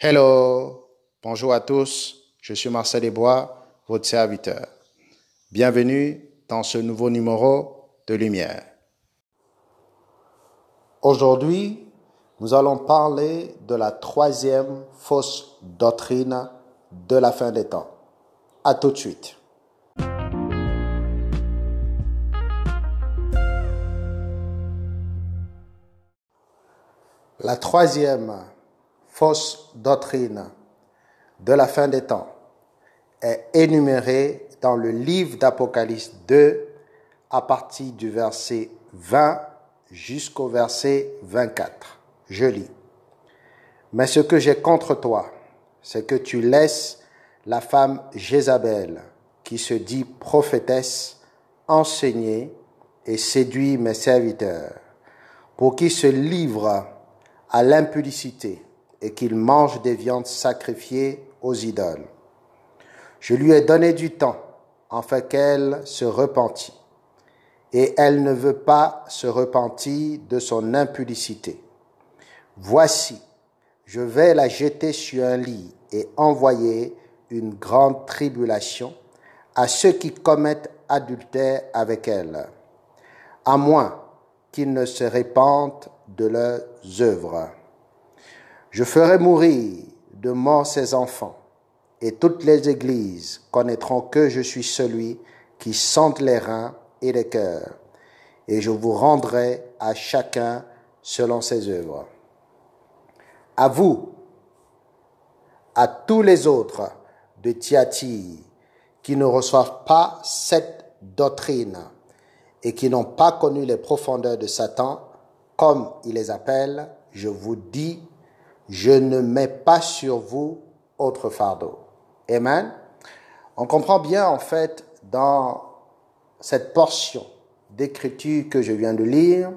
Hello, bonjour à tous, je suis Marcel Desbois, votre serviteur. Bienvenue dans ce nouveau numéro de Lumière. Aujourd'hui, nous allons parler de la troisième fausse doctrine de la fin des temps. À tout de suite. La troisième fausse doctrine de la fin des temps est énumérée dans le livre d'Apocalypse 2 à partir du verset 20 jusqu'au verset 24. Je lis. Mais ce que j'ai contre toi, c'est que tu laisses la femme Jézabel, qui se dit prophétesse, enseigner et séduit mes serviteurs, pour qu'ils se livrent à l'impudicité et qu'il mange des viandes sacrifiées aux idoles. Je lui ai donné du temps afin qu'elle se repentit, et elle ne veut pas se repentir de son impudicité. Voici, je vais la jeter sur un lit et envoyer une grande tribulation à ceux qui commettent adultère avec elle, à moins qu'ils ne se répandent de leurs œuvres. Je ferai mourir de mort ses enfants, et toutes les églises connaîtront que je suis celui qui sente les reins et les cœurs, et je vous rendrai à chacun selon ses œuvres. À vous, à tous les autres de Thyatire qui ne reçoivent pas cette doctrine et qui n'ont pas connu les profondeurs de Satan, comme il les appelle, je vous dis, je ne mets pas sur vous autre fardeau. Amen. On comprend bien en fait dans cette portion d'écriture que je viens de lire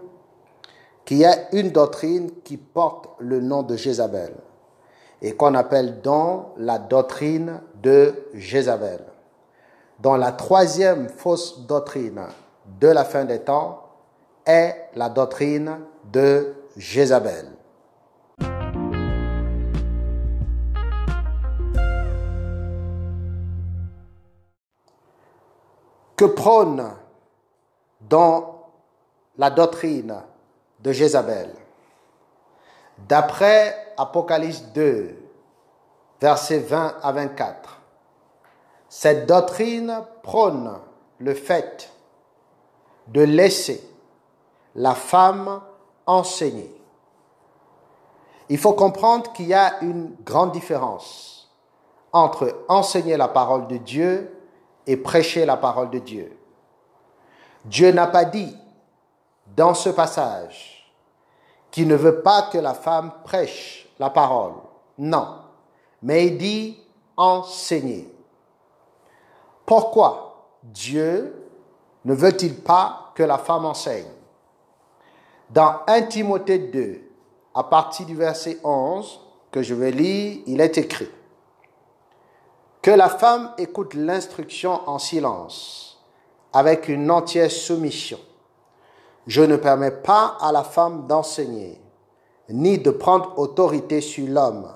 qu'il y a une doctrine qui porte le nom de Jézabel et qu'on appelle donc la doctrine de Jézabel. Dans la troisième fausse doctrine de la fin des temps est la doctrine de Jézabel. Prône dans la doctrine de Jézabel D'après Apocalypse 2, versets 20 à 24, cette doctrine prône le fait de laisser la femme enseigner. Il faut comprendre qu'il y a une grande différence entre enseigner la parole de Dieu et prêcher la parole de Dieu. Dieu n'a pas dit dans ce passage qu'il ne veut pas que la femme prêche la parole. Non. Mais il dit enseigner. Pourquoi Dieu ne veut-il pas que la femme enseigne? Dans 1 Timothée 2, à partir du verset 11, que je vais lire, il est écrit Que la femme écoute l'instruction en silence, avec une entière soumission. Je ne permets pas à la femme d'enseigner, ni de prendre autorité sur l'homme,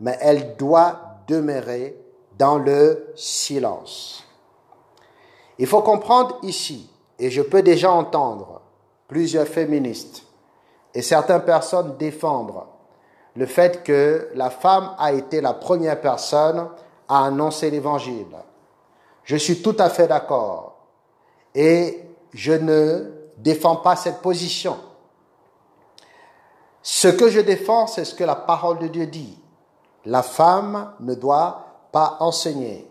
mais elle doit demeurer dans le silence. Il faut comprendre ici, et je peux déjà entendre plusieurs féministes et certaines personnes défendre le fait que la femme a été la première personne à annoncer l'évangile. Je suis tout à fait d'accord et je ne défends pas cette position. Ce que je défends, c'est ce que la parole de Dieu dit. La femme ne doit pas enseigner.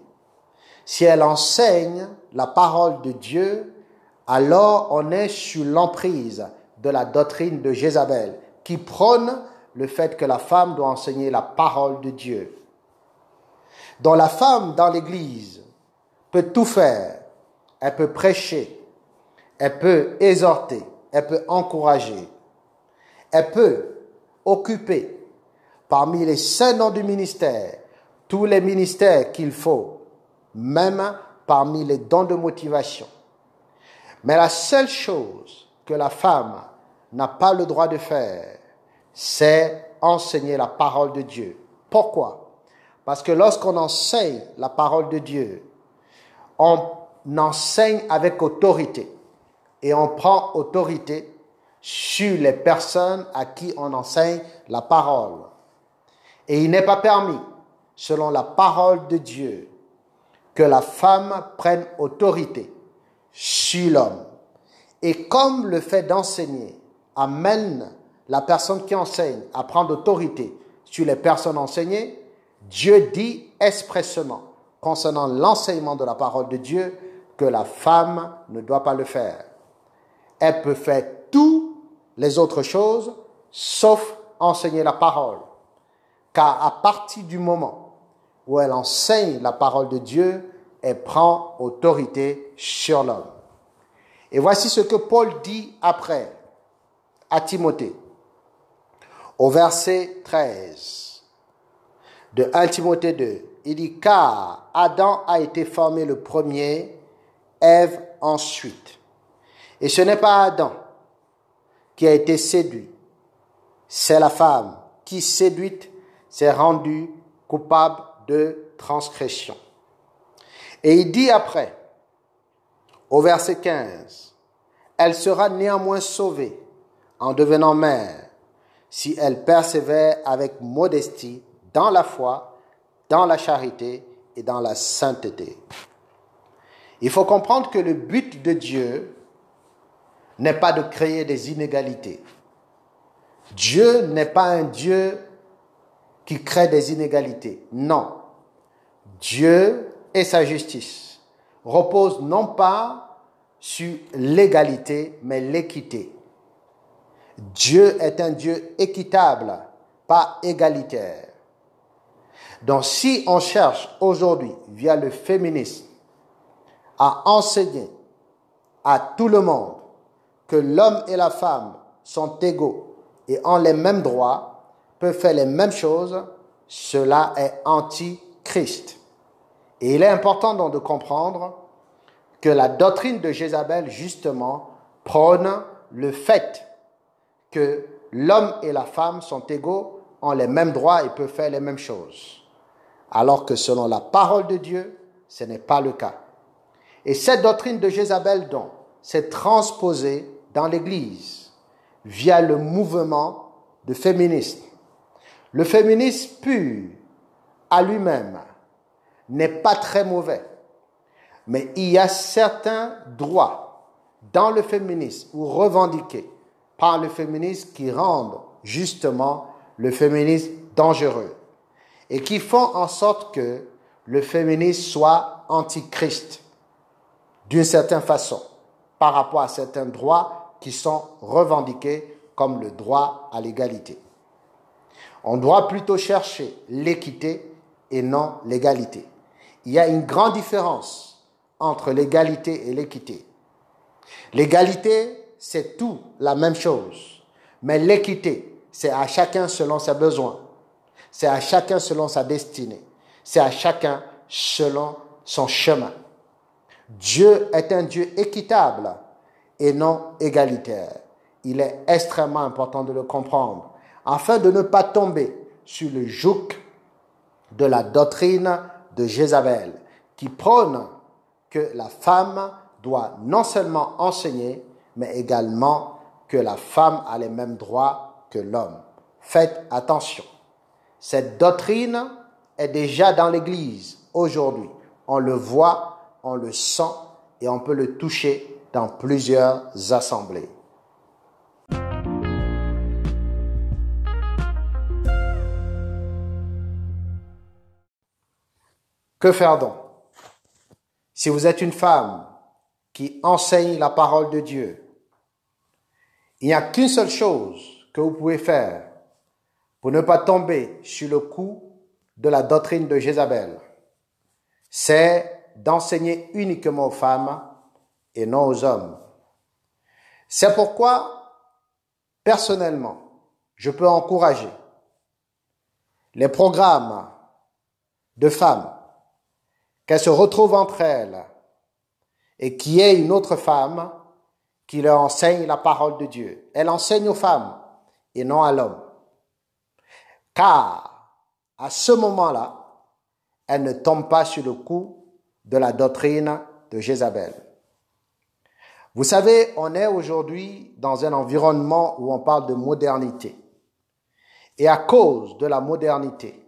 Si elle enseigne la parole de Dieu, alors on est sous l'emprise de la doctrine de Jézabel, qui prône le fait que la femme doit enseigner la parole de Dieu. Dont la femme dans l'Église peut tout faire, elle peut prêcher, elle peut exhorter, elle peut encourager, elle peut occuper. Parmi les saints noms du ministère tous les ministères qu'il faut même parmi les dons de motivation. Mais la seule chose que la femme n'a pas le droit de faire, c'est enseigner la parole de Dieu. Pourquoi? Parce que lorsqu'on enseigne la parole de Dieu, on enseigne avec autorité et on prend autorité sur les personnes à qui on enseigne la parole. Et il n'est pas permis, selon la parole de Dieu, que la femme prenne autorité sur l'homme. Et comme le fait d'enseigner amène la personne qui enseigne à prendre autorité sur les personnes enseignées, Dieu dit expressément concernant l'enseignement de la parole de Dieu que la femme ne doit pas le faire. Elle peut faire toutes les autres choses sauf enseigner la parole. Car à partir du moment où elle enseigne la parole de Dieu, elle prend autorité sur l'homme. Et voici ce que Paul dit après à Timothée, au verset 13 de 1 Timothée 2. Il dit, car Adam a été formé le premier, Ève ensuite. Et ce n'est pas Adam qui a été séduit, c'est la femme qui, séduite, s'est rendue coupable de transgression. Et il dit après, au verset 15, elle sera néanmoins sauvée en devenant mère si elle persévère avec modestie dans la foi, dans la charité et dans la sainteté. Il faut comprendre que le but de Dieu n'est pas de créer des inégalités. Dieu n'est pas un Dieu qui crée des inégalités. Non. Dieu et sa justice reposent non pas sur l'égalité, mais l'équité. Dieu est un Dieu équitable, pas égalitaire. Donc si on cherche aujourd'hui, via le féminisme, à enseigner à tout le monde que l'homme et la femme sont égaux et ont les mêmes droits, peuvent faire les mêmes choses, cela est anti-Christ. Et il est important donc de comprendre que la doctrine de Jézabel, justement, prône le fait que l'homme et la femme sont égaux, ont les mêmes droits et peuvent faire les mêmes choses. Alors que selon la parole de Dieu, ce n'est pas le cas. Et cette doctrine de Jézabel, donc, s'est transposée dans l'Église via le mouvement de féminisme. Le féminisme pur à lui-même n'est pas très mauvais. Mais il y a certains droits dans le féminisme ou revendiqués par le féminisme qui rendent justement le féminisme dangereux et qui font en sorte que le féminisme soit antichrist d'une certaine façon par rapport à certains droits qui sont revendiqués comme le droit à l'égalité. On doit plutôt chercher l'équité et non l'égalité il y a une grande différence entre l'égalité et l'équité. L'égalité, c'est tout la même chose. Mais l'équité, c'est à chacun selon ses besoins. C'est à chacun selon sa destinée. C'est à chacun selon son chemin. Dieu est un Dieu équitable et non égalitaire. Il est extrêmement important de le comprendre afin de ne pas tomber sur le joug de la doctrine de Jézabel, qui prône que la femme doit non seulement enseigner, mais également que la femme a les mêmes droits que l'homme. Faites attention. Cette doctrine est déjà dans l'Église aujourd'hui. On le voit, on le sent et on peut le toucher dans plusieurs assemblées. Que faire donc? Si vous êtes une femme qui enseigne la parole de Dieu, il n'y a qu'une seule chose que vous pouvez faire pour ne pas tomber sur le coup de la doctrine de Jézabel. C'est d'enseigner uniquement aux femmes et non aux hommes. C'est pourquoi, personnellement, je peux encourager les programmes de femmes qu'elles se retrouvent entre elles et qu'il y ait une autre femme qui leur enseigne la parole de Dieu. Elle enseigne aux femmes et non à l'homme. Car à ce moment-là, elle ne tombe pas sur le coup de la doctrine de Jézabel. Vous savez, on est aujourd'hui dans un environnement où on parle de modernité. Et à cause de la modernité,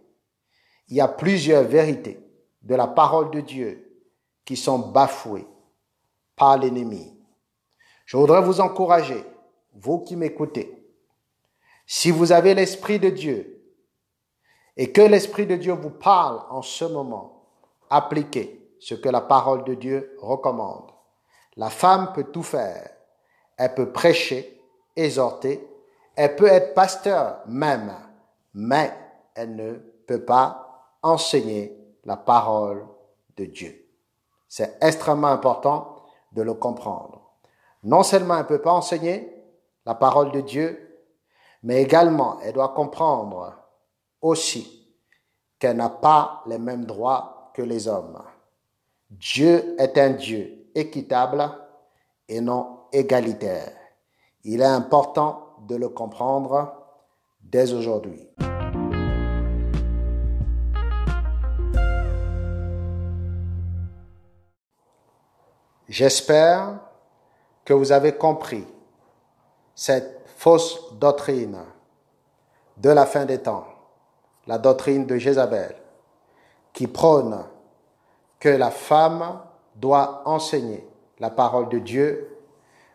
il y a plusieurs vérités de la parole de Dieu qui sont bafouées par l'ennemi. Je voudrais vous encourager, vous qui m'écoutez, si vous avez l'Esprit de Dieu et que l'Esprit de Dieu vous parle en ce moment, appliquez ce que la parole de Dieu recommande. La femme peut tout faire. Elle peut prêcher, exhorter, elle peut être pasteur même, mais elle ne peut pas enseigner la parole de Dieu. C'est extrêmement important de le comprendre. Non seulement elle ne peut pas enseigner la parole de Dieu, mais également elle doit comprendre aussi qu'elle n'a pas les mêmes droits que les hommes. Dieu est un Dieu équitable et non égalitaire. Il est important de le comprendre dès aujourd'hui. J'espère que vous avez compris cette fausse doctrine de la fin des temps, la doctrine de Jézabel, qui prône que la femme doit enseigner la parole de Dieu,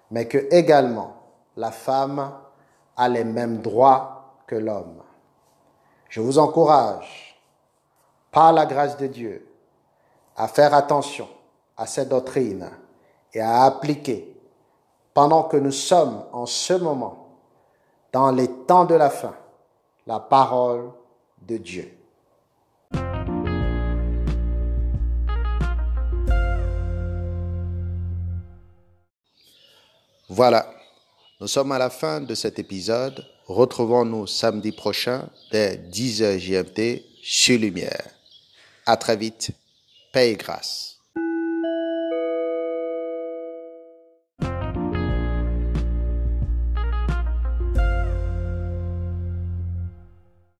mais que également la femme a les mêmes droits que l'homme. Je vous encourage, par la grâce de Dieu, à faire attention à cette doctrine et à appliquer pendant que nous sommes en ce moment dans les temps de la fin la parole de Dieu. Voilà, nous sommes à la fin de cet épisode. Retrouvons-nous samedi prochain dès 10h GMT sur Lumière. À très vite. Paix et grâce.